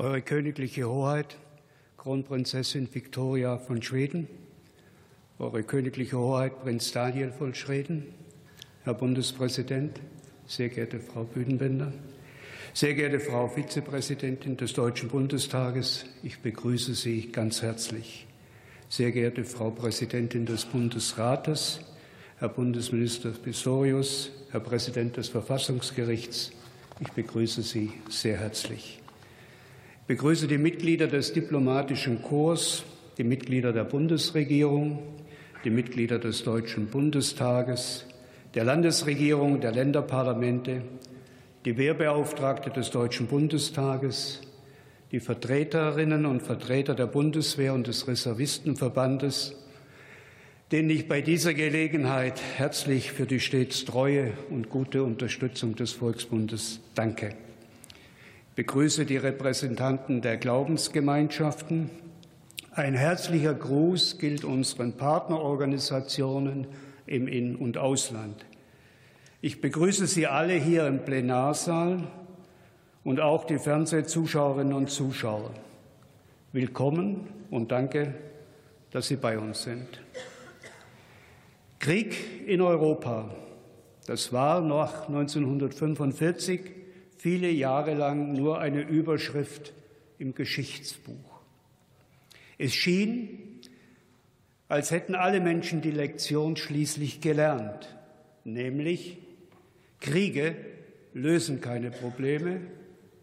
Eure Königliche Hoheit, Kronprinzessin Victoria von Schweden, Eure Königliche Hoheit Prinz Daniel von Schweden, Herr Bundespräsident, sehr geehrte Frau Büdenbender, sehr geehrte Frau Vizepräsidentin des Deutschen Bundestages, ich begrüße Sie ganz herzlich. Sehr geehrte Frau Präsidentin des Bundesrates, Herr Bundesminister Pistorius, Herr Präsident des Verfassungsgerichts, ich begrüße Sie sehr herzlich begrüße die Mitglieder des diplomatischen Korps, die Mitglieder der Bundesregierung, die Mitglieder des Deutschen Bundestages, der Landesregierung, der Länderparlamente, die Wehrbeauftragte des Deutschen Bundestages, die Vertreterinnen und Vertreter der Bundeswehr und des Reservistenverbandes, denen ich bei dieser Gelegenheit herzlich für die stets treue und gute Unterstützung des Volksbundes danke begrüße die Repräsentanten der Glaubensgemeinschaften. Ein herzlicher Gruß gilt unseren Partnerorganisationen im In- und Ausland. Ich begrüße Sie alle hier im Plenarsaal und auch die Fernsehzuschauerinnen und Zuschauer. Willkommen und danke, dass Sie bei uns sind. Krieg in Europa, das war nach 1945 viele Jahre lang nur eine Überschrift im Geschichtsbuch. Es schien, als hätten alle Menschen die Lektion schließlich gelernt, nämlich Kriege lösen keine Probleme,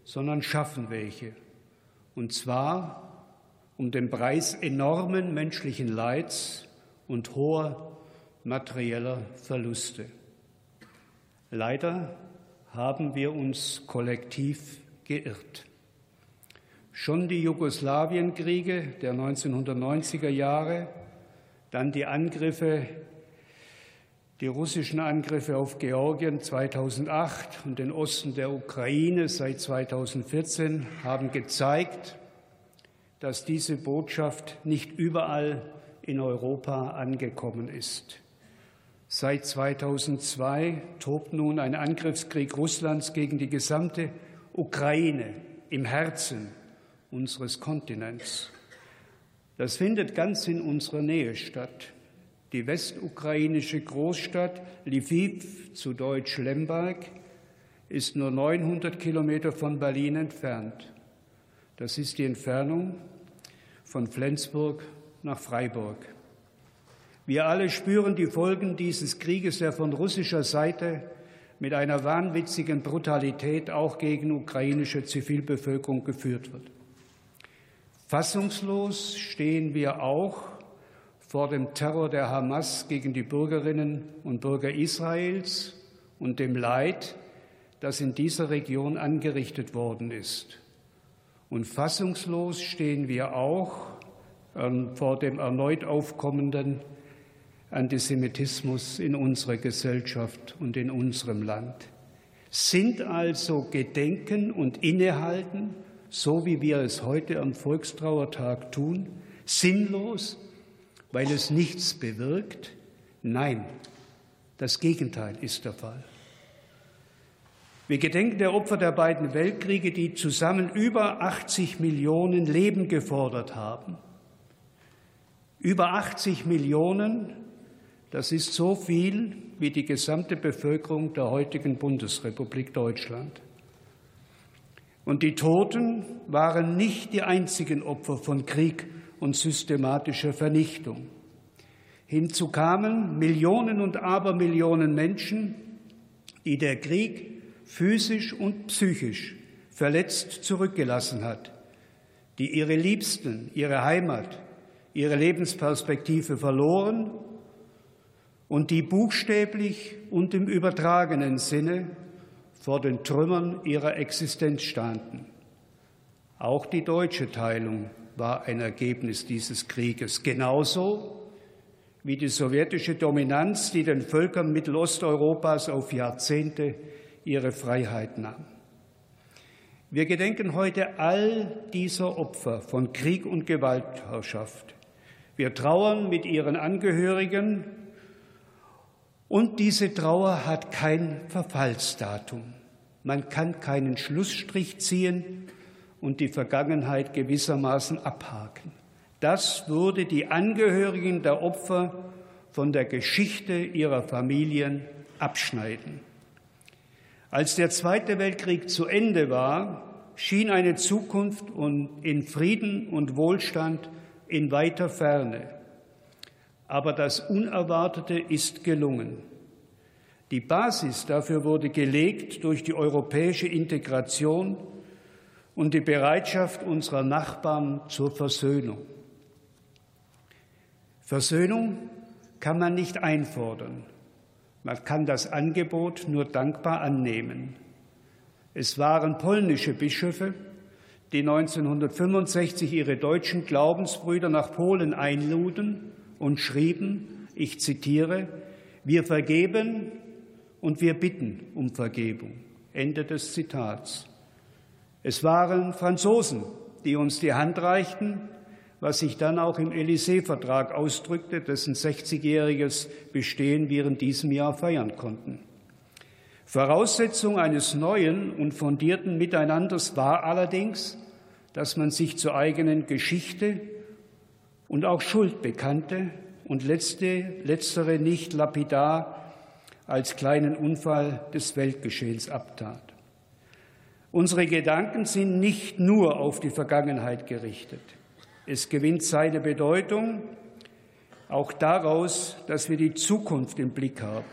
sondern schaffen welche. Und zwar um den Preis enormen menschlichen Leids und hoher materieller Verluste. Leider haben wir uns kollektiv geirrt. Schon die Jugoslawienkriege der 1990er Jahre, dann die Angriffe, die russischen Angriffe auf Georgien 2008 und den Osten der Ukraine seit 2014 haben gezeigt, dass diese Botschaft nicht überall in Europa angekommen ist. Seit 2002 tobt nun ein Angriffskrieg Russlands gegen die gesamte Ukraine im Herzen unseres Kontinents. Das findet ganz in unserer Nähe statt. Die westukrainische Großstadt Lviv, zu Deutsch Lemberg, ist nur 900 Kilometer von Berlin entfernt. Das ist die Entfernung von Flensburg nach Freiburg. Wir alle spüren die Folgen dieses Krieges, der von russischer Seite mit einer wahnwitzigen Brutalität auch gegen ukrainische Zivilbevölkerung geführt wird. Fassungslos stehen wir auch vor dem Terror der Hamas gegen die Bürgerinnen und Bürger Israels und dem Leid, das in dieser Region angerichtet worden ist. Und fassungslos stehen wir auch ähm, vor dem erneut aufkommenden Antisemitismus in unserer Gesellschaft und in unserem Land. Sind also Gedenken und Innehalten, so wie wir es heute am Volkstrauertag tun, sinnlos, weil es nichts bewirkt? Nein, das Gegenteil ist der Fall. Wir gedenken der Opfer der beiden Weltkriege, die zusammen über 80 Millionen Leben gefordert haben. Über 80 Millionen das ist so viel wie die gesamte Bevölkerung der heutigen Bundesrepublik Deutschland. Und die Toten waren nicht die einzigen Opfer von Krieg und systematischer Vernichtung. Hinzu kamen Millionen und Abermillionen Menschen, die der Krieg physisch und psychisch verletzt zurückgelassen hat, die ihre Liebsten, ihre Heimat, ihre Lebensperspektive verloren und die buchstäblich und im übertragenen Sinne vor den Trümmern ihrer Existenz standen. Auch die deutsche Teilung war ein Ergebnis dieses Krieges, genauso wie die sowjetische Dominanz, die den Völkern Mittelosteuropas auf Jahrzehnte ihre Freiheit nahm. Wir gedenken heute all dieser Opfer von Krieg und Gewaltherrschaft. Wir trauern mit ihren Angehörigen und diese Trauer hat kein Verfallsdatum. Man kann keinen Schlussstrich ziehen und die Vergangenheit gewissermaßen abhaken. Das würde die Angehörigen der Opfer von der Geschichte ihrer Familien abschneiden. Als der Zweite Weltkrieg zu Ende war, schien eine Zukunft in Frieden und Wohlstand in weiter Ferne. Aber das Unerwartete ist gelungen. Die Basis dafür wurde gelegt durch die europäische Integration und die Bereitschaft unserer Nachbarn zur Versöhnung. Versöhnung kann man nicht einfordern. Man kann das Angebot nur dankbar annehmen. Es waren polnische Bischöfe, die 1965 ihre deutschen Glaubensbrüder nach Polen einluden und schrieben, ich zitiere, wir vergeben und wir bitten um Vergebung. Ende des Zitats. Es waren Franzosen, die uns die Hand reichten, was sich dann auch im Élysée-Vertrag ausdrückte, dessen 60-jähriges Bestehen wir in diesem Jahr feiern konnten. Voraussetzung eines neuen und fundierten Miteinanders war allerdings, dass man sich zur eigenen Geschichte und auch Schuld bekannte und letzte, letztere nicht lapidar als kleinen Unfall des Weltgeschehens abtat. Unsere Gedanken sind nicht nur auf die Vergangenheit gerichtet. Es gewinnt seine Bedeutung auch daraus, dass wir die Zukunft im Blick haben.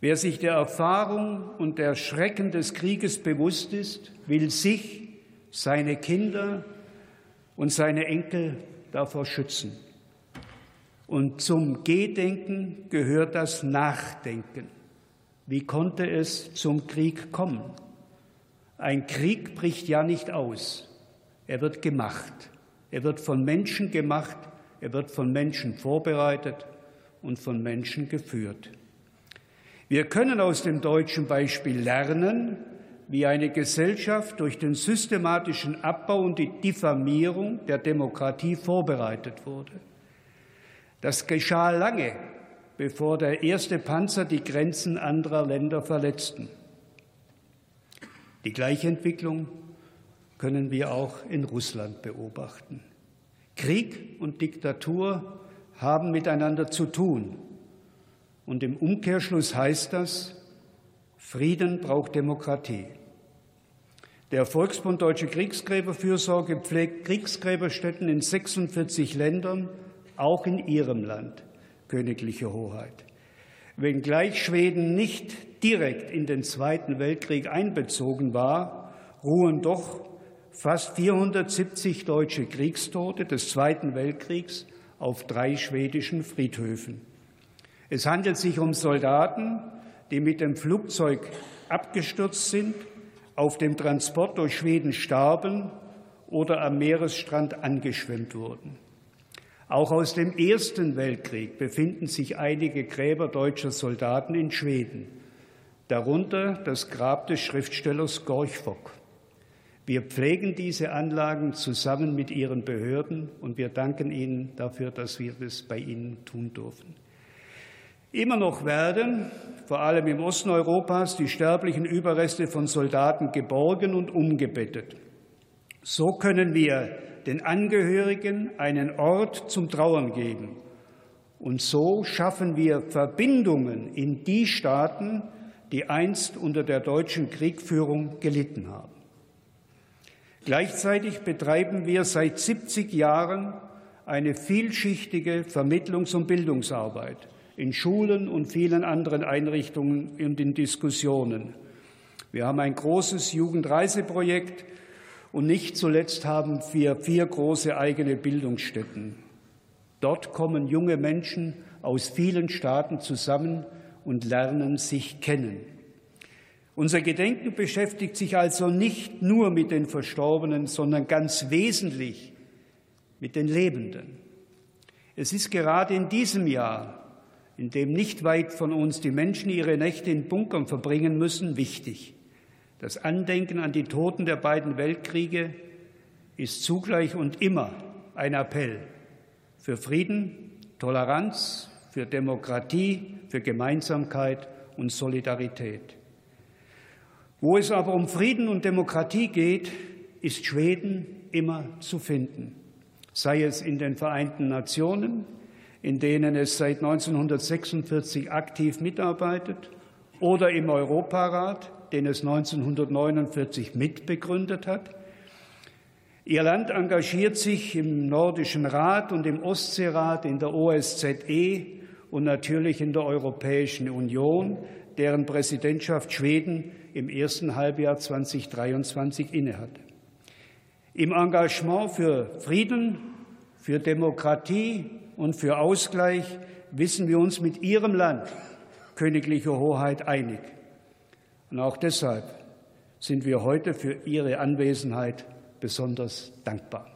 Wer sich der Erfahrung und der Schrecken des Krieges bewusst ist, will sich, seine Kinder und seine Enkel davor schützen. Und zum Gedenken gehört das Nachdenken. Wie konnte es zum Krieg kommen? Ein Krieg bricht ja nicht aus, er wird gemacht. Er wird von Menschen gemacht, er wird von Menschen vorbereitet und von Menschen geführt. Wir können aus dem deutschen Beispiel lernen, wie eine Gesellschaft durch den systematischen Abbau und die Diffamierung der Demokratie vorbereitet wurde. Das geschah lange, bevor der erste Panzer die Grenzen anderer Länder verletzten. Die gleiche Entwicklung können wir auch in Russland beobachten. Krieg und Diktatur haben miteinander zu tun. Und im Umkehrschluss heißt das, Frieden braucht Demokratie. Der Volksbund Deutsche Kriegsgräberfürsorge pflegt Kriegsgräberstätten in 46 Ländern, auch in Ihrem Land, Königliche Hoheit. Wenngleich Schweden nicht direkt in den Zweiten Weltkrieg einbezogen war, ruhen doch fast 470 deutsche Kriegstote des Zweiten Weltkriegs auf drei schwedischen Friedhöfen. Es handelt sich um Soldaten, die mit dem Flugzeug abgestürzt sind, auf dem Transport durch Schweden starben oder am Meeresstrand angeschwemmt wurden. Auch aus dem Ersten Weltkrieg befinden sich einige Gräber deutscher Soldaten in Schweden, darunter das Grab des Schriftstellers Gorch. Wir pflegen diese Anlagen zusammen mit Ihren Behörden und wir danken Ihnen dafür, dass wir das bei Ihnen tun dürfen. Immer noch werden, vor allem im Osten Europas, die sterblichen Überreste von Soldaten geborgen und umgebettet. So können wir den Angehörigen einen Ort zum Trauern geben. Und so schaffen wir Verbindungen in die Staaten, die einst unter der deutschen Kriegführung gelitten haben. Gleichzeitig betreiben wir seit 70 Jahren eine vielschichtige Vermittlungs- und Bildungsarbeit in Schulen und vielen anderen Einrichtungen und in Diskussionen. Wir haben ein großes Jugendreiseprojekt und nicht zuletzt haben wir vier große eigene Bildungsstätten. Dort kommen junge Menschen aus vielen Staaten zusammen und lernen sich kennen. Unser Gedenken beschäftigt sich also nicht nur mit den Verstorbenen, sondern ganz wesentlich mit den Lebenden. Es ist gerade in diesem Jahr, in dem nicht weit von uns die Menschen ihre Nächte in Bunkern verbringen müssen, wichtig. Das Andenken an die Toten der beiden Weltkriege ist zugleich und immer ein Appell für Frieden, Toleranz, für Demokratie, für Gemeinsamkeit und Solidarität. Wo es aber um Frieden und Demokratie geht, ist Schweden immer zu finden, sei es in den Vereinten Nationen, in denen es seit 1946 aktiv mitarbeitet, oder im Europarat, den es 1949 mitbegründet hat. Ihr Land engagiert sich im Nordischen Rat und im Ostseerat, in der OSZE und natürlich in der Europäischen Union, deren Präsidentschaft Schweden im ersten Halbjahr 2023 innehatte. Im Engagement für Frieden, für Demokratie und für Ausgleich wissen wir uns mit Ihrem Land, königliche Hoheit, einig. Und auch deshalb sind wir heute für Ihre Anwesenheit besonders dankbar.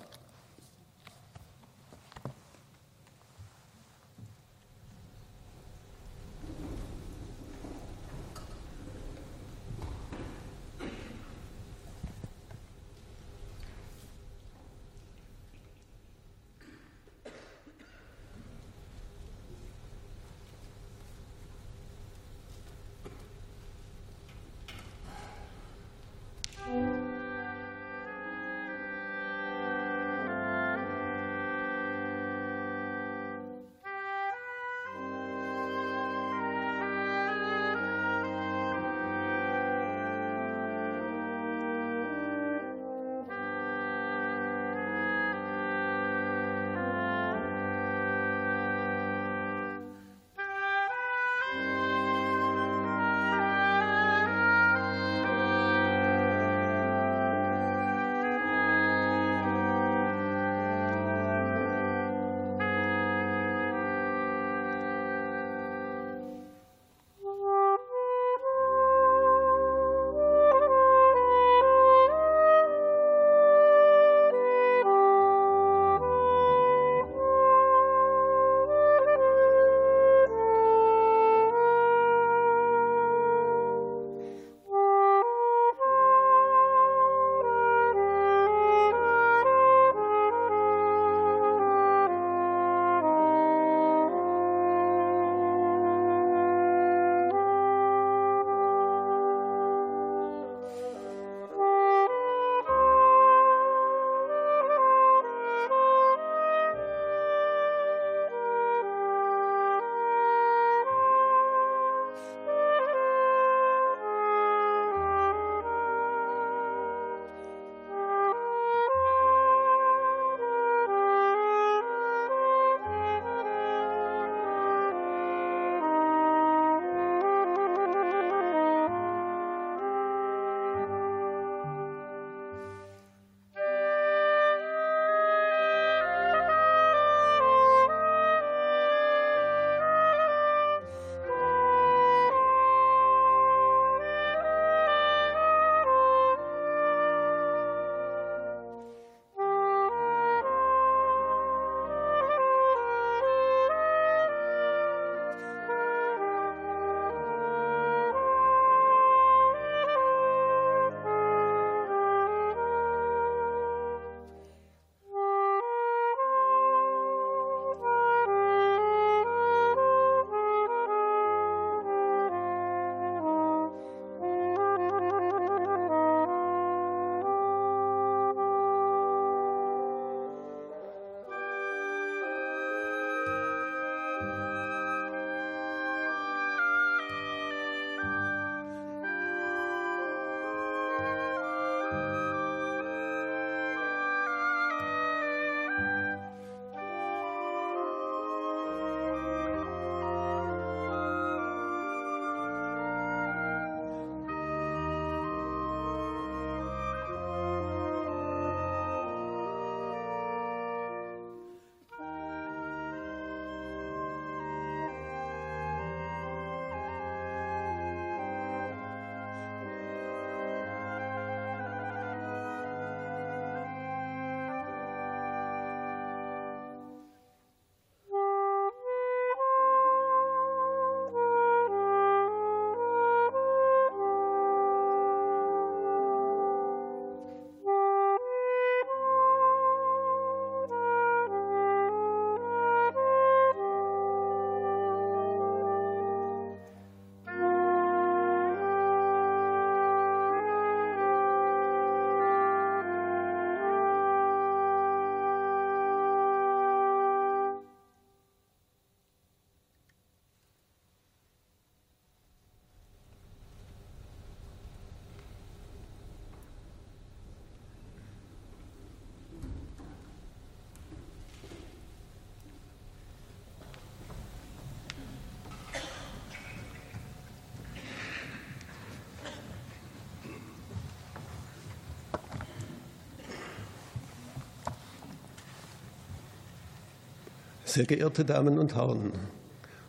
Sehr geehrte Damen und Herren,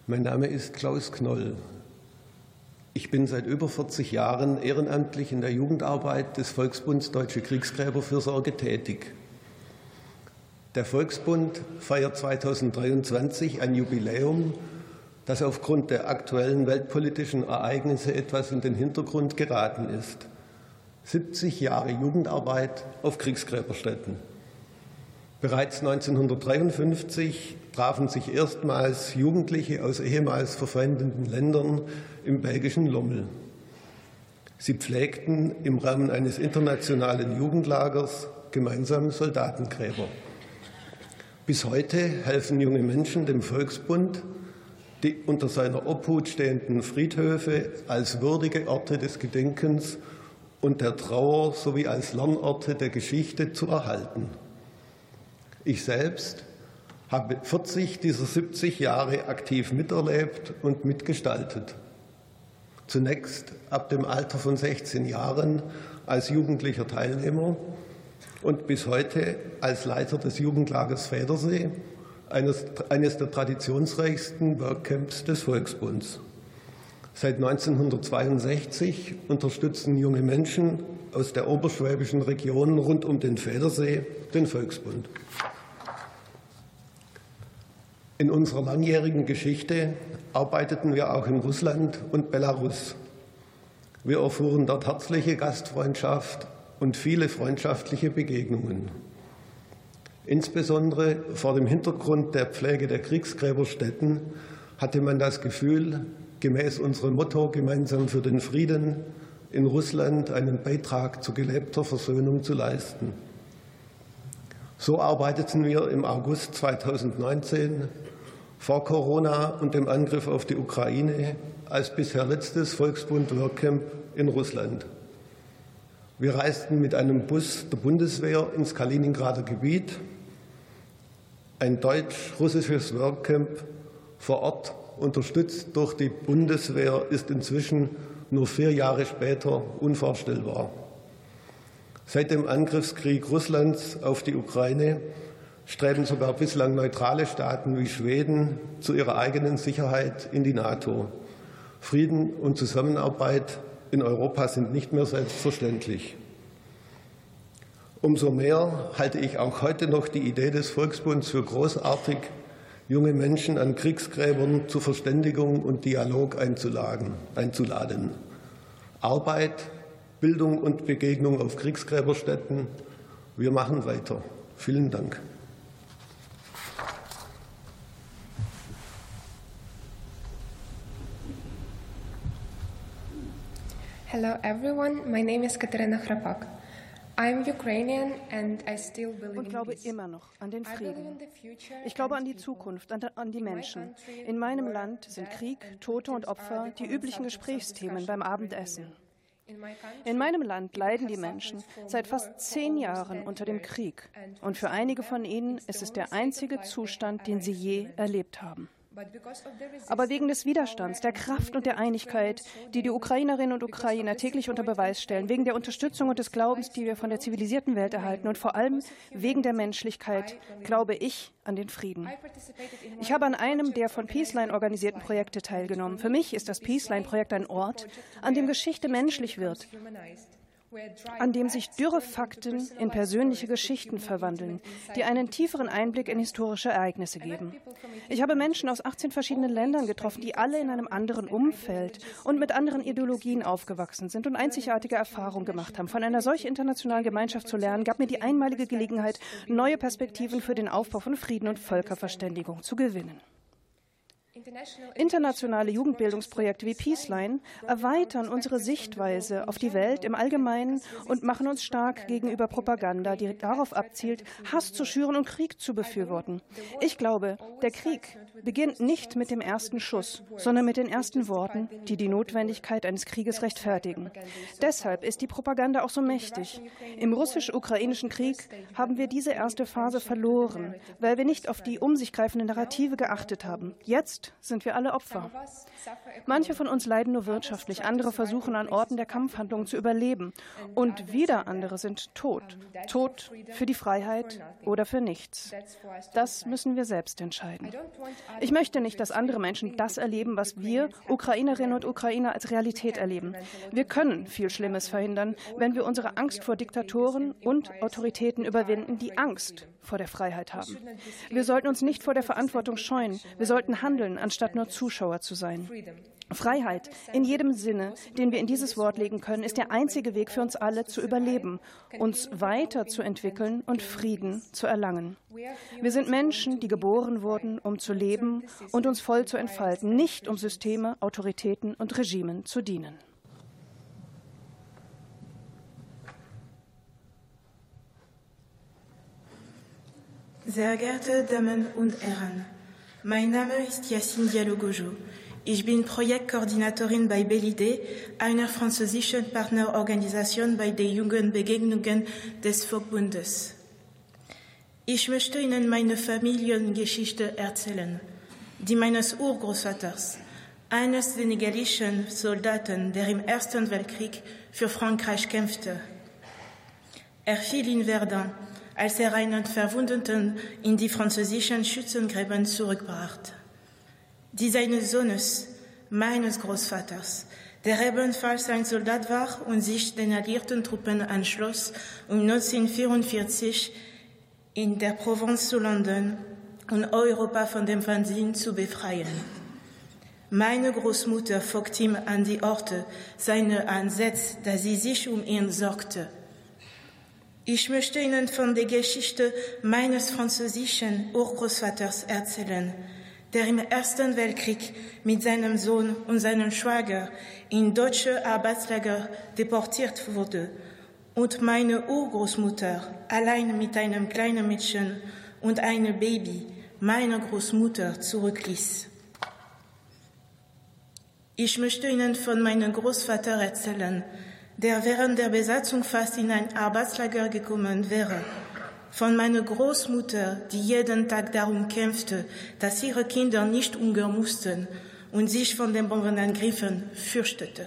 mein Name ist Klaus Knoll. Ich bin seit über 40 Jahren ehrenamtlich in der Jugendarbeit des Volksbunds Deutsche Kriegsgräberfürsorge tätig. Der Volksbund feiert 2023 ein Jubiläum, das aufgrund der aktuellen weltpolitischen Ereignisse etwas in den Hintergrund geraten ist. 70 Jahre Jugendarbeit auf Kriegsgräberstätten. Bereits 1953 trafen sich erstmals Jugendliche aus ehemals verfeindeten Ländern im belgischen Lommel. Sie pflegten im Rahmen eines internationalen Jugendlagers gemeinsam Soldatengräber. Bis heute helfen junge Menschen dem Volksbund, die unter seiner Obhut stehenden Friedhöfe als würdige Orte des Gedenkens und der Trauer sowie als Lernorte der Geschichte zu erhalten. Ich selbst habe 40 dieser 70 Jahre aktiv miterlebt und mitgestaltet. Zunächst ab dem Alter von 16 Jahren als jugendlicher Teilnehmer und bis heute als Leiter des Jugendlagers Federsee, eines, eines der traditionsreichsten Workcamps des Volksbunds. Seit 1962 unterstützen junge Menschen aus der oberschwäbischen Region rund um den Federsee den Volksbund. In unserer langjährigen Geschichte arbeiteten wir auch in Russland und Belarus. Wir erfuhren dort herzliche Gastfreundschaft und viele freundschaftliche Begegnungen. Insbesondere vor dem Hintergrund der Pflege der Kriegsgräberstätten hatte man das Gefühl, gemäß unserem Motto Gemeinsam für den Frieden in Russland einen Beitrag zu gelebter Versöhnung zu leisten. So arbeiteten wir im August 2019 vor Corona und dem Angriff auf die Ukraine als bisher letztes Volksbund Workcamp in Russland. Wir reisten mit einem Bus der Bundeswehr ins Kaliningrader Gebiet. Ein deutsch-russisches Workcamp vor Ort, unterstützt durch die Bundeswehr, ist inzwischen nur vier Jahre später unvorstellbar. Seit dem Angriffskrieg Russlands auf die Ukraine streben sogar bislang neutrale Staaten wie Schweden zu ihrer eigenen Sicherheit in die NATO. Frieden und Zusammenarbeit in Europa sind nicht mehr selbstverständlich. Umso mehr halte ich auch heute noch die Idee des Volksbunds für großartig, junge Menschen an Kriegsgräbern zur Verständigung und Dialog einzuladen. Arbeit, Bildung und Begegnung auf Kriegsgräberstätten. Wir machen weiter. Vielen Dank. Hello everyone, my name is Katerina Hrapak. I'm Ukrainian and I still believe und glaube immer noch an den Frieden. Ich glaube an die Zukunft, an die Menschen. In meinem Land sind Krieg, Tote und Opfer die üblichen Gesprächsthemen beim Abendessen. In meinem Land leiden die Menschen seit fast zehn Jahren unter dem Krieg. Und für einige von ihnen ist es der einzige Zustand, den sie je erlebt haben. Aber wegen des Widerstands, der Kraft und der Einigkeit, die die Ukrainerinnen und Ukrainer täglich unter Beweis stellen, wegen der Unterstützung und des Glaubens, die wir von der zivilisierten Welt erhalten und vor allem wegen der Menschlichkeit, glaube ich an den Frieden. Ich habe an einem der von Peaceline organisierten Projekte teilgenommen. Für mich ist das Peaceline-Projekt ein Ort, an dem Geschichte menschlich wird an dem sich dürre Fakten in persönliche Geschichten verwandeln, die einen tieferen Einblick in historische Ereignisse geben. Ich habe Menschen aus 18 verschiedenen Ländern getroffen, die alle in einem anderen Umfeld und mit anderen Ideologien aufgewachsen sind und einzigartige Erfahrungen gemacht haben. Von einer solch internationalen Gemeinschaft zu lernen, gab mir die einmalige Gelegenheit, neue Perspektiven für den Aufbau von Frieden und Völkerverständigung zu gewinnen. Internationale Jugendbildungsprojekte wie Peaceline erweitern unsere Sichtweise auf die Welt im Allgemeinen und machen uns stark gegenüber Propaganda, die darauf abzielt, Hass zu schüren und Krieg zu befürworten. Ich glaube, der Krieg beginnt nicht mit dem ersten Schuss, sondern mit den ersten Worten, die die Notwendigkeit eines Krieges rechtfertigen. Deshalb ist die Propaganda auch so mächtig. Im russisch-ukrainischen Krieg haben wir diese erste Phase verloren, weil wir nicht auf die um sich greifende Narrative geachtet haben. Jetzt sind wir alle Opfer. Manche von uns leiden nur wirtschaftlich, andere versuchen an Orten der Kampfhandlungen zu überleben und wieder andere sind tot. Tot für die Freiheit oder für nichts. Das müssen wir selbst entscheiden. Ich möchte nicht, dass andere Menschen das erleben, was wir Ukrainerinnen und Ukrainer als Realität erleben. Wir können viel Schlimmes verhindern, wenn wir unsere Angst vor Diktatoren und Autoritäten überwinden, die Angst vor der Freiheit haben. Wir sollten uns nicht vor der Verantwortung scheuen. Wir sollten handeln, anstatt nur Zuschauer zu sein. Freiheit in jedem Sinne, den wir in dieses Wort legen können, ist der einzige Weg für uns alle zu überleben, uns weiterzuentwickeln und Frieden zu erlangen. Wir sind Menschen, die geboren wurden, um zu leben und uns voll zu entfalten, nicht um Systeme, Autoritäten und Regimen zu dienen. Sehr geehrte Damen und Herren, mein Name ist Yassine Diallo-Gojo. Ich bin Projektkoordinatorin bei BELIDE, einer französischen Partnerorganisation bei den Jugendbegegnungen des Volkbundes. Ich möchte Ihnen meine Familiengeschichte erzählen, die meines Urgroßvaters, eines senegalischen Soldaten, der im Ersten Weltkrieg für Frankreich kämpfte. Er fiel in Verdun, als er einen Verwundeten in die französischen Schützengräben zurückbrachte die seines Sohnes, meines Großvaters, der ebenfalls ein Soldat war und sich den alliierten Truppen anschloss, um 1944 in der Provence zu landen und Europa von dem Wahnsinn zu befreien. Meine Großmutter folgte ihm an die Orte seiner Ansätze, da sie sich um ihn sorgte. Ich möchte Ihnen von der Geschichte meines französischen Urgroßvaters erzählen, der im Ersten Weltkrieg mit seinem Sohn und seinem Schwager in deutsche Arbeitslager deportiert wurde und meine Urgroßmutter allein mit einem kleinen Mädchen und einem Baby meine Großmutter zurückließ. Ich möchte Ihnen von meinem Großvater erzählen, der während der Besatzung fast in ein Arbeitslager gekommen wäre von meiner Großmutter, die jeden Tag darum kämpfte, dass ihre Kinder nicht hungern mussten und sich von den Bombenangriffen fürchtete.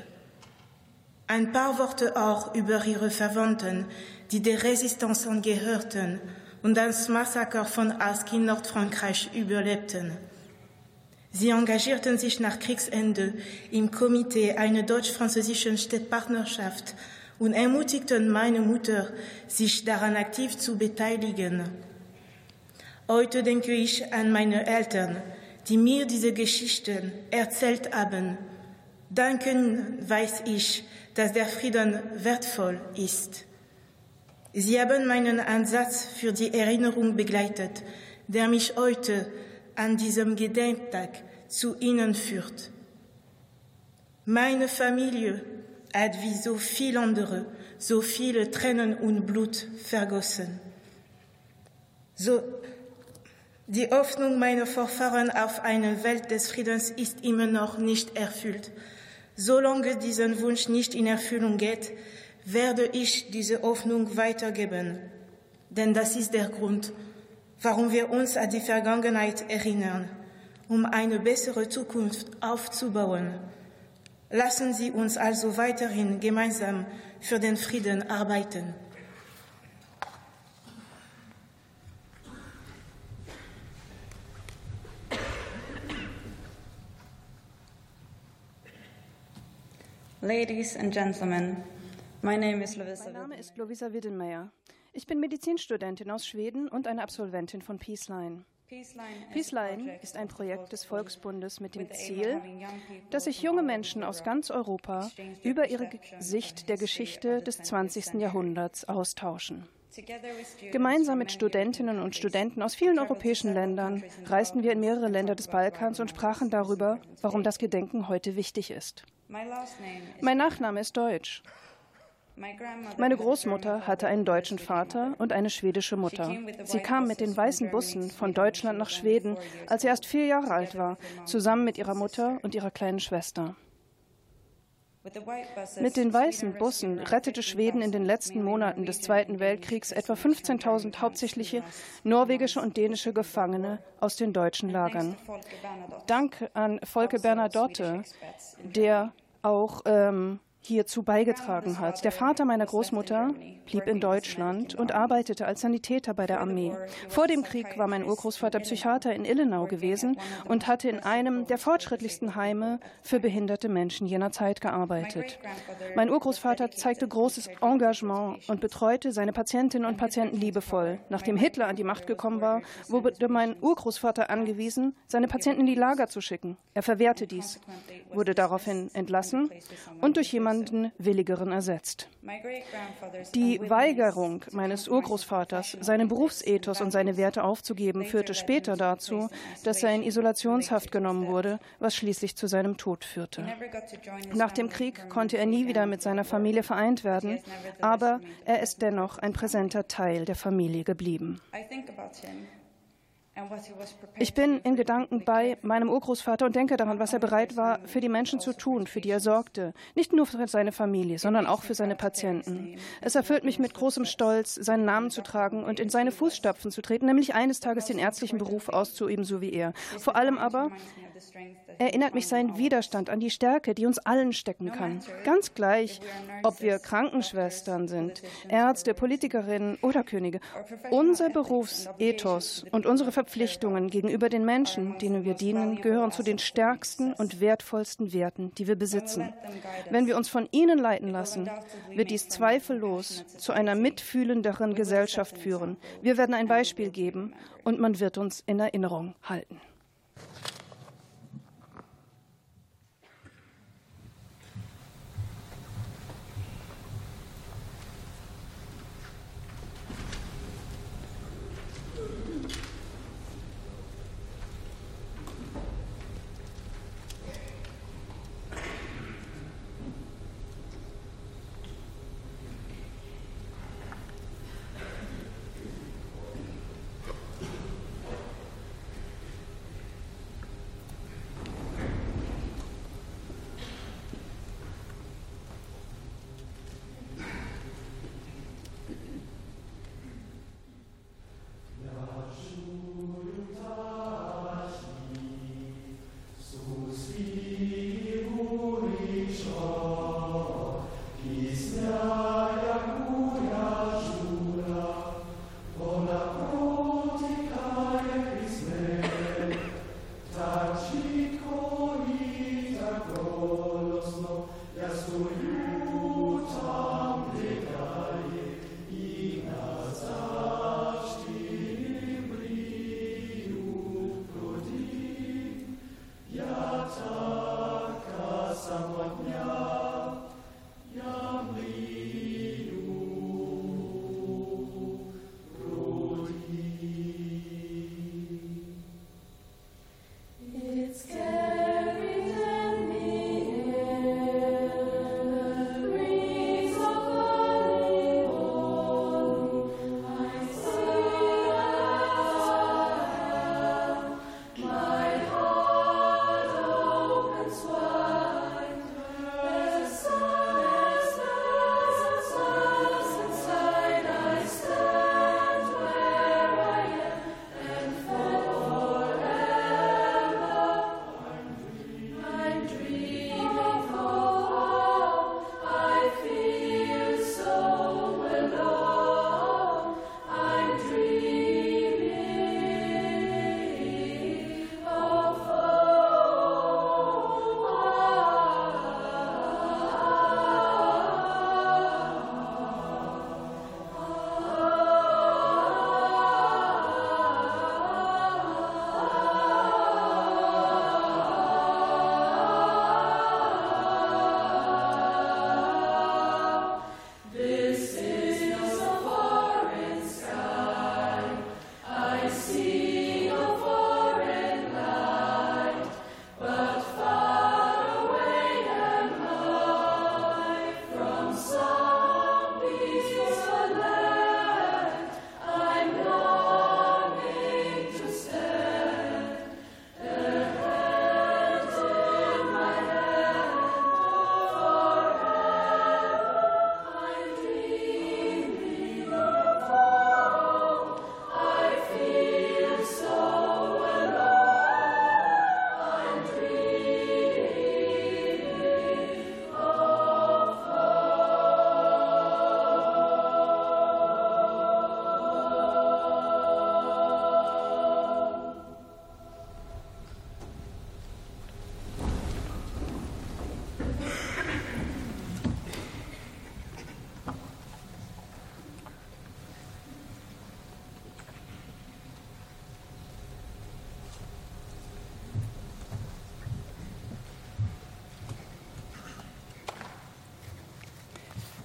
Ein paar Worte auch über ihre Verwandten, die der Resistance angehörten und das Massaker von Ask in Nordfrankreich überlebten. Sie engagierten sich nach Kriegsende im Komitee einer deutsch-französischen Städtpartnerschaft und ermutigten meine Mutter, sich daran aktiv zu beteiligen. Heute denke ich an meine Eltern, die mir diese Geschichten erzählt haben. Danken weiß ich, dass der Frieden wertvoll ist. Sie haben meinen Ansatz für die Erinnerung begleitet, der mich heute an diesem Gedenktag zu Ihnen führt. Meine Familie hat wie so viele andere so viele Tränen und Blut vergossen. So, die Hoffnung meiner Vorfahren auf eine Welt des Friedens ist immer noch nicht erfüllt. Solange diesen Wunsch nicht in Erfüllung geht, werde ich diese Hoffnung weitergeben. Denn das ist der Grund, warum wir uns an die Vergangenheit erinnern, um eine bessere Zukunft aufzubauen. Lassen Sie uns also weiterhin gemeinsam für den Frieden arbeiten. Ladies and Gentlemen, my name is Lovisa. Mein Name ist Lovisa Widdenmeier. Ich bin Medizinstudentin aus Schweden und eine Absolventin von Peaceline. Peaceline ist ein Projekt des Volksbundes mit dem Ziel, dass sich junge Menschen aus ganz Europa über ihre Sicht der Geschichte des 20. Jahrhunderts austauschen. Gemeinsam mit Studentinnen und Studenten aus vielen europäischen Ländern reisten wir in mehrere Länder des Balkans und sprachen darüber, warum das Gedenken heute wichtig ist. Mein Nachname ist Deutsch. Meine Großmutter hatte einen deutschen Vater und eine schwedische Mutter. Sie kam mit den weißen Bussen von Deutschland nach Schweden, als sie erst vier Jahre alt war, zusammen mit ihrer Mutter und ihrer kleinen Schwester. Mit den weißen Bussen rettete Schweden in den letzten Monaten des Zweiten Weltkriegs etwa 15.000 hauptsächliche norwegische und dänische Gefangene aus den deutschen Lagern. Dank an Volke Bernadotte, der auch ähm, hierzu beigetragen hat. Der Vater meiner Großmutter blieb in Deutschland und arbeitete als Sanitäter bei der Armee. Vor dem Krieg war mein Urgroßvater Psychiater in Illenau gewesen und hatte in einem der fortschrittlichsten Heime für behinderte Menschen jener Zeit gearbeitet. Mein Urgroßvater zeigte großes Engagement und betreute seine Patientinnen und Patienten liebevoll. Nachdem Hitler an die Macht gekommen war, wurde mein Urgroßvater angewiesen, seine Patienten in die Lager zu schicken. Er verwehrte dies, wurde daraufhin entlassen und durch jemanden jemanden Willigeren ersetzt. Die Weigerung meines Urgroßvaters, seinen Berufsethos und seine Werte aufzugeben, führte später dazu, dass er in Isolationshaft genommen wurde, was schließlich zu seinem Tod führte. Nach dem Krieg konnte er nie wieder mit seiner Familie vereint werden, aber er ist dennoch ein präsenter Teil der Familie geblieben. Ich bin in Gedanken bei meinem Urgroßvater und denke daran, was er bereit war, für die Menschen zu tun, für die er sorgte. Nicht nur für seine Familie, sondern auch für seine Patienten. Es erfüllt mich mit großem Stolz, seinen Namen zu tragen und in seine Fußstapfen zu treten, nämlich eines Tages den ärztlichen Beruf auszuüben, so wie er. Vor allem aber erinnert mich sein Widerstand an die Stärke, die uns allen stecken kann. Ganz gleich, ob wir Krankenschwestern sind, Ärzte, Politikerinnen oder Könige. Unser Berufsethos und unsere Verpflichtungen gegenüber den Menschen, denen wir dienen, gehören zu den stärksten und wertvollsten Werten, die wir besitzen. Wenn wir uns von ihnen leiten lassen, wird dies zweifellos zu einer mitfühlenderen Gesellschaft führen. Wir werden ein Beispiel geben und man wird uns in Erinnerung halten.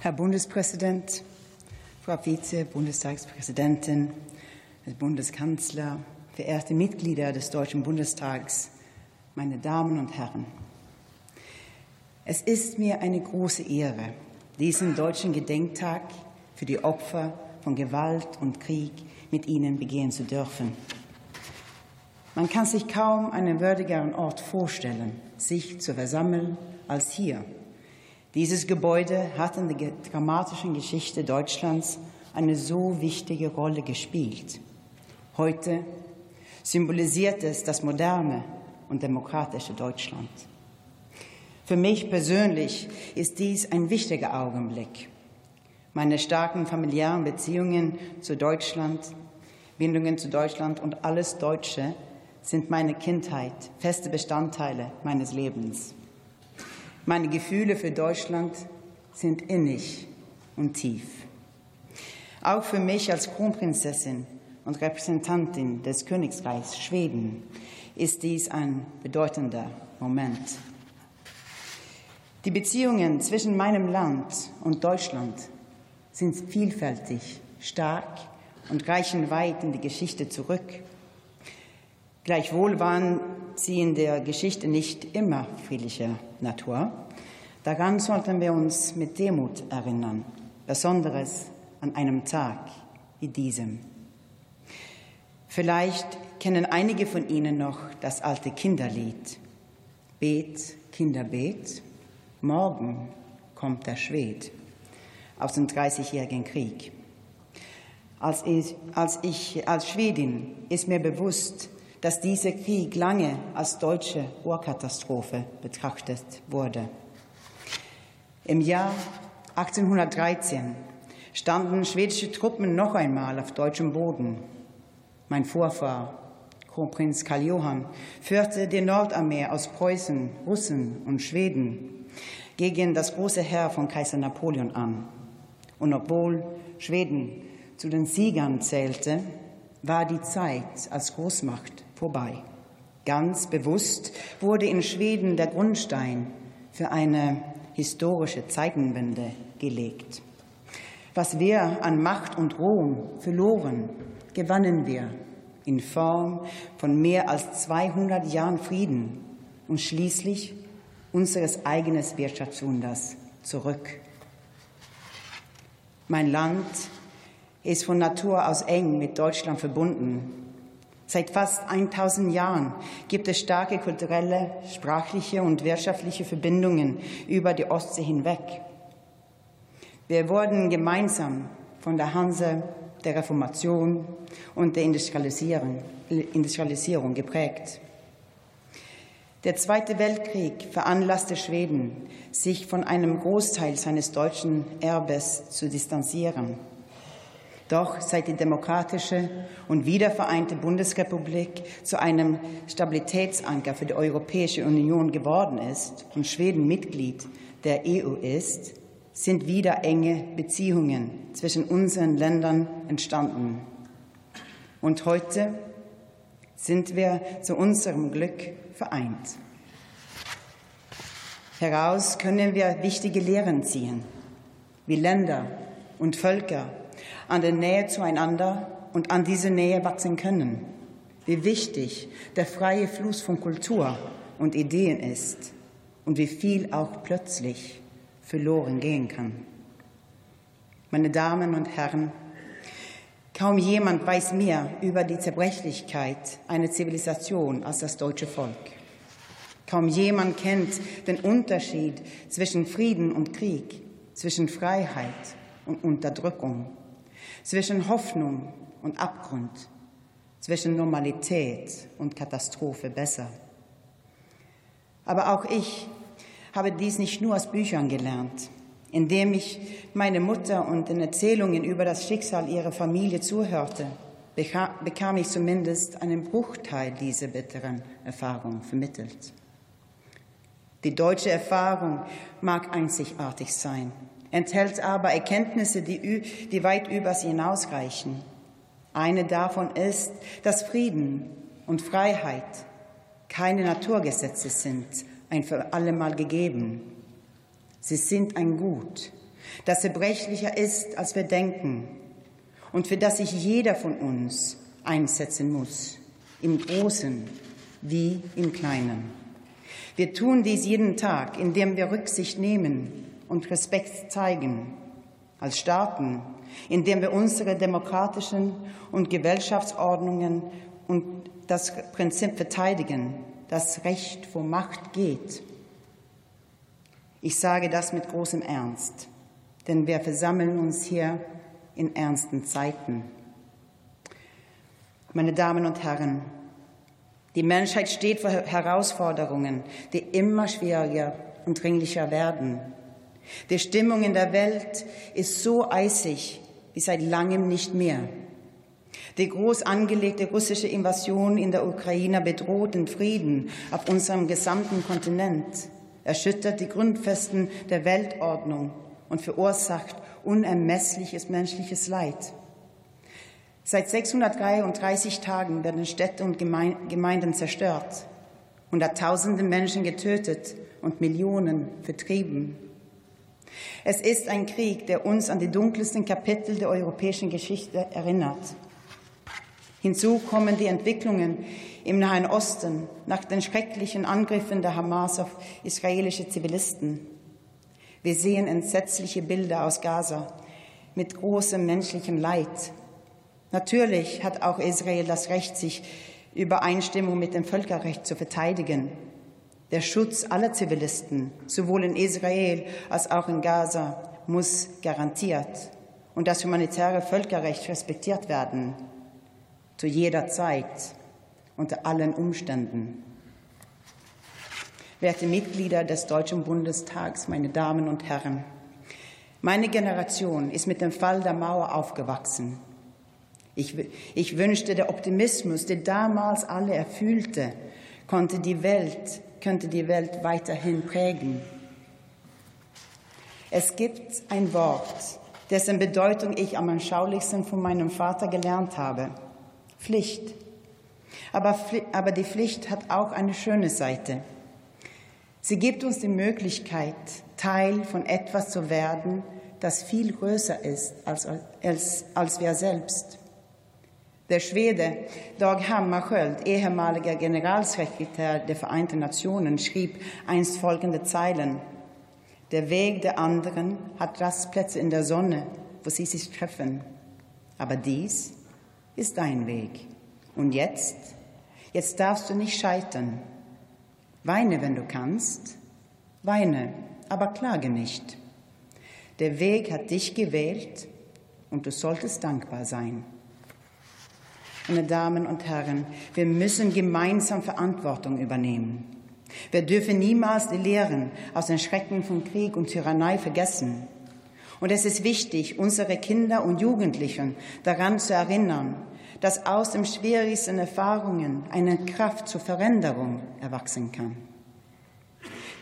Herr Bundespräsident, Frau Vize-Bundestagspräsidentin, Herr Bundeskanzler, verehrte Mitglieder des Deutschen Bundestags, meine Damen und Herren. Es ist mir eine große Ehre, diesen deutschen Gedenktag für die Opfer von Gewalt und Krieg mit Ihnen begehen zu dürfen. Man kann sich kaum einen würdigeren Ort vorstellen, sich zu versammeln, als hier. Dieses Gebäude hat in der dramatischen Geschichte Deutschlands eine so wichtige Rolle gespielt. Heute symbolisiert es das moderne und demokratische Deutschland. Für mich persönlich ist dies ein wichtiger Augenblick. Meine starken familiären Beziehungen zu Deutschland, Bindungen zu Deutschland und alles Deutsche sind meine Kindheit, feste Bestandteile meines Lebens. Meine Gefühle für Deutschland sind innig und tief. Auch für mich als Kronprinzessin und Repräsentantin des Königreichs Schweden ist dies ein bedeutender Moment. Die Beziehungen zwischen meinem Land und Deutschland sind vielfältig, stark und reichen weit in die Geschichte zurück. Gleichwohl waren sie in der Geschichte nicht immer friedlicher Natur. Daran sollten wir uns mit Demut erinnern, besonderes an einem Tag wie diesem. Vielleicht kennen einige von Ihnen noch das alte Kinderlied Bet, Kinder, bet. Morgen kommt der Schwed aus dem Dreißigjährigen Krieg. Als ich, als ich als Schwedin ist mir bewusst, dass dieser Krieg lange als deutsche Urkatastrophe betrachtet wurde. Im Jahr 1813 standen schwedische Truppen noch einmal auf deutschem Boden. Mein Vorfahr, Kronprinz Karl Johann, führte die Nordarmee aus Preußen, Russen und Schweden gegen das große Heer von Kaiser Napoleon an. Und obwohl Schweden zu den Siegern zählte, war die Zeit als Großmacht vorbei. Ganz bewusst wurde in Schweden der Grundstein für eine historische Zeitenwende gelegt. Was wir an Macht und Ruhm verloren, gewannen wir in Form von mehr als 200 Jahren Frieden und schließlich unseres eigenen Wirtschaftswunders zurück. Mein Land ist von Natur aus eng mit Deutschland verbunden. Seit fast 1000 Jahren gibt es starke kulturelle, sprachliche und wirtschaftliche Verbindungen über die Ostsee hinweg. Wir wurden gemeinsam von der Hanse, der Reformation und der Industrialisierung, Industrialisierung geprägt. Der Zweite Weltkrieg veranlasste Schweden, sich von einem Großteil seines deutschen Erbes zu distanzieren. Doch seit die demokratische und wiedervereinte Bundesrepublik zu einem Stabilitätsanker für die Europäische Union geworden ist und Schweden Mitglied der EU ist, sind wieder enge Beziehungen zwischen unseren Ländern entstanden. Und heute sind wir zu unserem Glück vereint. Heraus können wir wichtige Lehren ziehen, wie Länder und Völker an der Nähe zueinander und an diese Nähe wachsen können, wie wichtig der freie Fluss von Kultur und Ideen ist und wie viel auch plötzlich verloren gehen kann. Meine Damen und Herren, Kaum jemand weiß mehr über die Zerbrechlichkeit einer Zivilisation als das deutsche Volk. Kaum jemand kennt den Unterschied zwischen Frieden und Krieg, zwischen Freiheit und Unterdrückung, zwischen Hoffnung und Abgrund, zwischen Normalität und Katastrophe besser. Aber auch ich habe dies nicht nur aus Büchern gelernt. Indem ich meine Mutter und den Erzählungen über das Schicksal ihrer Familie zuhörte, bekam ich zumindest einen Bruchteil dieser bitteren Erfahrung vermittelt. Die deutsche Erfahrung mag einzigartig sein, enthält aber Erkenntnisse, die, die weit übers hinausreichen. Eine davon ist, dass Frieden und Freiheit keine Naturgesetze sind, ein für allemal gegeben. Sie sind ein Gut, das zerbrechlicher ist, als wir denken und für das sich jeder von uns einsetzen muss, im Großen wie im Kleinen. Wir tun dies jeden Tag, indem wir Rücksicht nehmen und Respekt zeigen als Staaten, indem wir unsere demokratischen und Gesellschaftsordnungen und das Prinzip verteidigen, das Recht vor Macht geht. Ich sage das mit großem Ernst, denn wir versammeln uns hier in ernsten Zeiten. Meine Damen und Herren, die Menschheit steht vor Herausforderungen, die immer schwieriger und dringlicher werden. Die Stimmung in der Welt ist so eisig wie seit langem nicht mehr. Die groß angelegte russische Invasion in der Ukraine bedroht den Frieden auf unserem gesamten Kontinent, erschüttert die Grundfesten der Weltordnung und verursacht unermessliches menschliches Leid. Seit 633 Tagen werden Städte und Gemeinden zerstört, Hunderttausende Menschen getötet und Millionen vertrieben. Es ist ein Krieg, der uns an die dunkelsten Kapitel der europäischen Geschichte erinnert. Hinzu kommen die Entwicklungen im Nahen Osten nach den schrecklichen Angriffen der Hamas auf israelische Zivilisten. Wir sehen entsetzliche Bilder aus Gaza mit großem menschlichem Leid. Natürlich hat auch Israel das Recht, sich Übereinstimmung mit dem Völkerrecht zu verteidigen. Der Schutz aller Zivilisten, sowohl in Israel als auch in Gaza, muss garantiert und das humanitäre Völkerrecht respektiert werden zu jeder Zeit, unter allen Umständen. Werte Mitglieder des Deutschen Bundestags, meine Damen und Herren, meine Generation ist mit dem Fall der Mauer aufgewachsen. Ich, ich wünschte, der Optimismus, der damals alle erfüllte, konnte die Welt, könnte die Welt weiterhin prägen. Es gibt ein Wort, dessen Bedeutung ich am anschaulichsten von meinem Vater gelernt habe. Pflicht. Aber, aber die Pflicht hat auch eine schöne Seite. Sie gibt uns die Möglichkeit, Teil von etwas zu werden, das viel größer ist als, als, als wir selbst. Der Schwede Dag Hammarskjöld, ehemaliger Generalsekretär der Vereinten Nationen, schrieb einst folgende Zeilen. Der Weg der anderen hat Rastplätze in der Sonne, wo sie sich treffen. Aber dies ist dein Weg. Und jetzt? Jetzt darfst du nicht scheitern. Weine, wenn du kannst. Weine, aber klage nicht. Der Weg hat dich gewählt und du solltest dankbar sein. Meine Damen und Herren, wir müssen gemeinsam Verantwortung übernehmen. Wir dürfen niemals die Lehren aus den Schrecken von Krieg und Tyrannei vergessen. Und es ist wichtig, unsere Kinder und Jugendlichen daran zu erinnern, dass aus den schwierigsten Erfahrungen eine Kraft zur Veränderung erwachsen kann.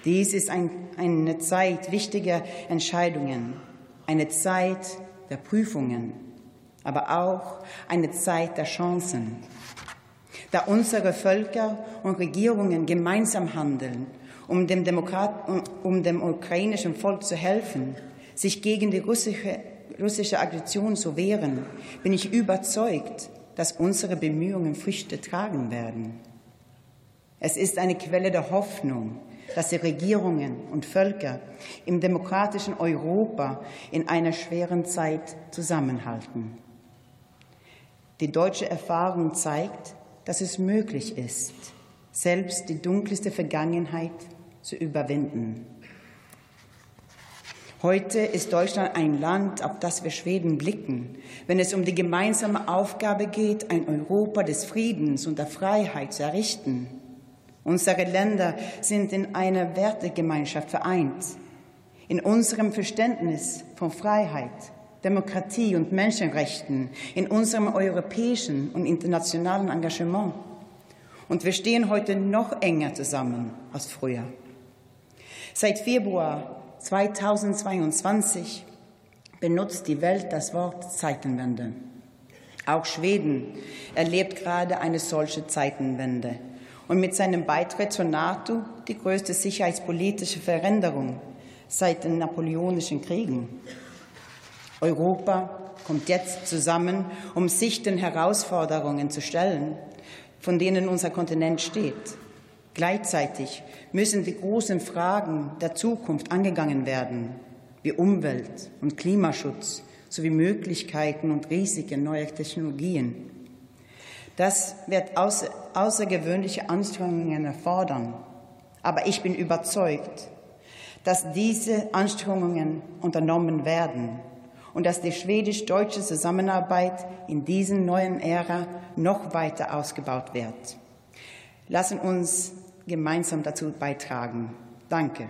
Dies ist ein, eine Zeit wichtiger Entscheidungen, eine Zeit der Prüfungen, aber auch eine Zeit der Chancen. Da unsere Völker und Regierungen gemeinsam handeln, um dem, Demokrat, um dem ukrainischen Volk zu helfen, sich gegen die russische, russische Aggression zu wehren, bin ich überzeugt, dass unsere Bemühungen Früchte tragen werden. Es ist eine Quelle der Hoffnung, dass die Regierungen und Völker im demokratischen Europa in einer schweren Zeit zusammenhalten. Die deutsche Erfahrung zeigt, dass es möglich ist, selbst die dunkelste Vergangenheit zu überwinden. Heute ist Deutschland ein Land, auf das wir Schweden blicken, wenn es um die gemeinsame Aufgabe geht, ein Europa des Friedens und der Freiheit zu errichten. Unsere Länder sind in einer Wertegemeinschaft vereint, in unserem Verständnis von Freiheit, Demokratie und Menschenrechten, in unserem europäischen und internationalen Engagement. Und wir stehen heute noch enger zusammen als früher. Seit Februar 2022 benutzt die Welt das Wort Zeitenwende. Auch Schweden erlebt gerade eine solche Zeitenwende und mit seinem Beitritt zur NATO die größte sicherheitspolitische Veränderung seit den napoleonischen Kriegen. Europa kommt jetzt zusammen, um sich den Herausforderungen zu stellen, von denen unser Kontinent steht. Gleichzeitig müssen die großen Fragen der Zukunft angegangen werden, wie Umwelt- und Klimaschutz sowie Möglichkeiten und Risiken neuer Technologien. Das wird außer, außergewöhnliche Anstrengungen erfordern. Aber ich bin überzeugt, dass diese Anstrengungen unternommen werden und dass die schwedisch-deutsche Zusammenarbeit in diesen neuen Ära noch weiter ausgebaut wird. Lassen uns gemeinsam dazu beitragen. Danke.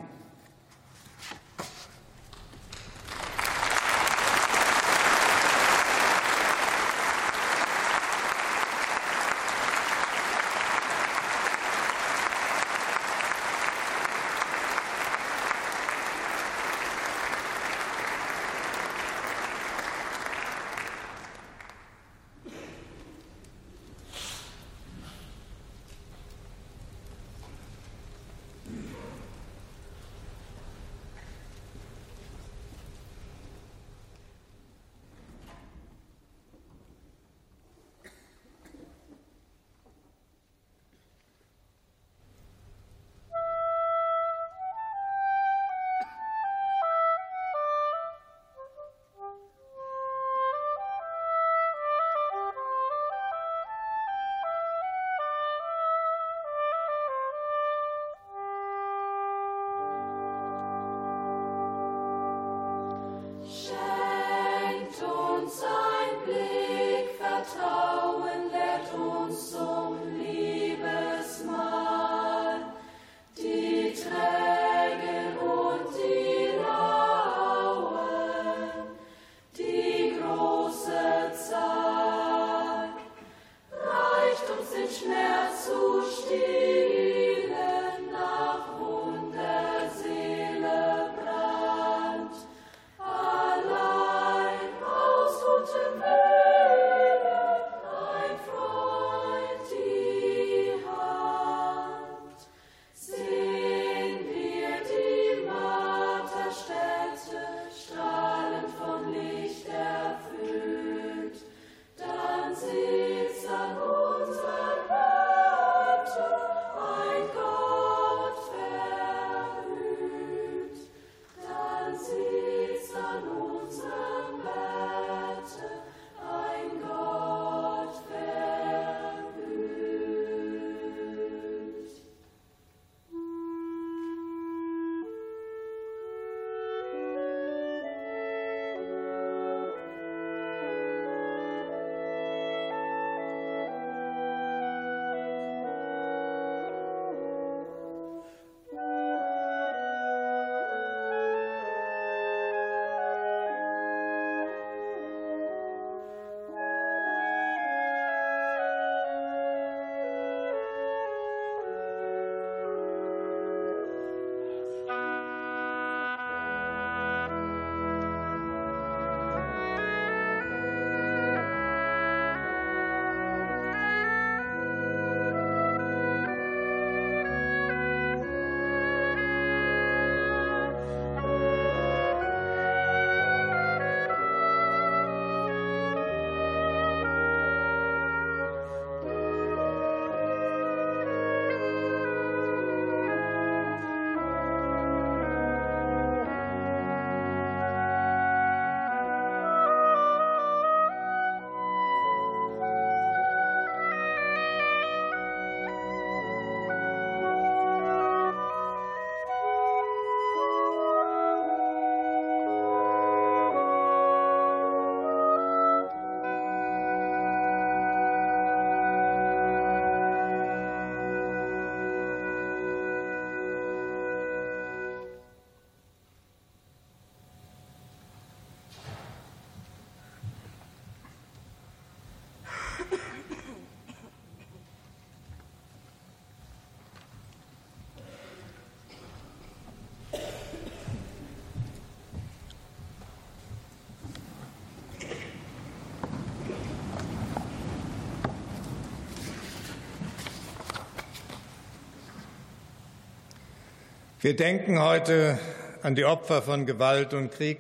Wir denken heute an die Opfer von Gewalt und Krieg,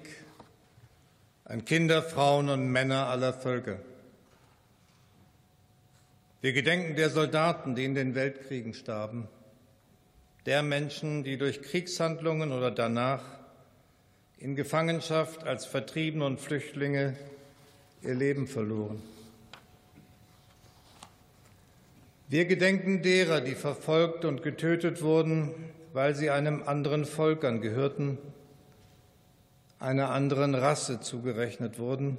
an Kinder, Frauen und Männer aller Völker. Wir gedenken der Soldaten, die in den Weltkriegen starben, der Menschen, die durch Kriegshandlungen oder danach in Gefangenschaft als Vertriebene und Flüchtlinge ihr Leben verloren. Wir gedenken derer, die verfolgt und getötet wurden, weil sie einem anderen Volk angehörten, einer anderen Rasse zugerechnet wurden,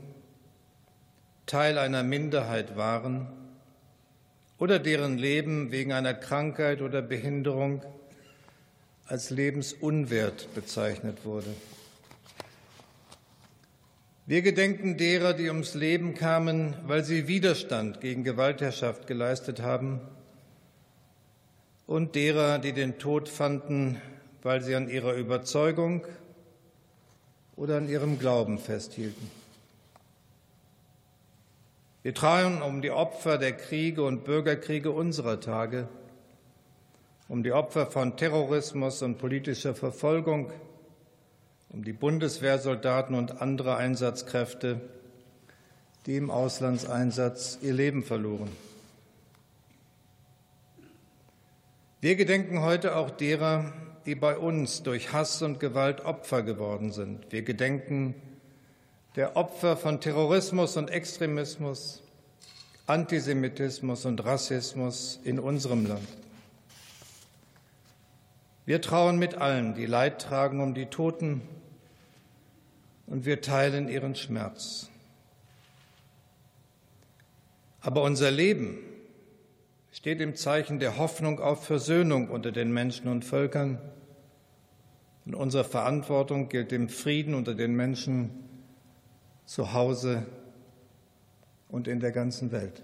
Teil einer Minderheit waren oder deren Leben wegen einer Krankheit oder Behinderung als lebensunwert bezeichnet wurde. Wir gedenken derer, die ums Leben kamen, weil sie Widerstand gegen Gewaltherrschaft geleistet haben und derer, die den Tod fanden, weil sie an ihrer Überzeugung oder an ihrem Glauben festhielten. Wir trauen um die Opfer der Kriege und Bürgerkriege unserer Tage, um die Opfer von Terrorismus und politischer Verfolgung, um die Bundeswehrsoldaten und andere Einsatzkräfte, die im Auslandseinsatz ihr Leben verloren. Wir gedenken heute auch derer, die bei uns durch Hass und Gewalt Opfer geworden sind. Wir gedenken der Opfer von Terrorismus und Extremismus, Antisemitismus und Rassismus in unserem Land. Wir trauen mit allen, die Leid tragen um die Toten, und wir teilen ihren Schmerz. Aber unser Leben steht im Zeichen der Hoffnung auf Versöhnung unter den Menschen und Völkern. Und unsere Verantwortung gilt dem Frieden unter den Menschen zu Hause und in der ganzen Welt.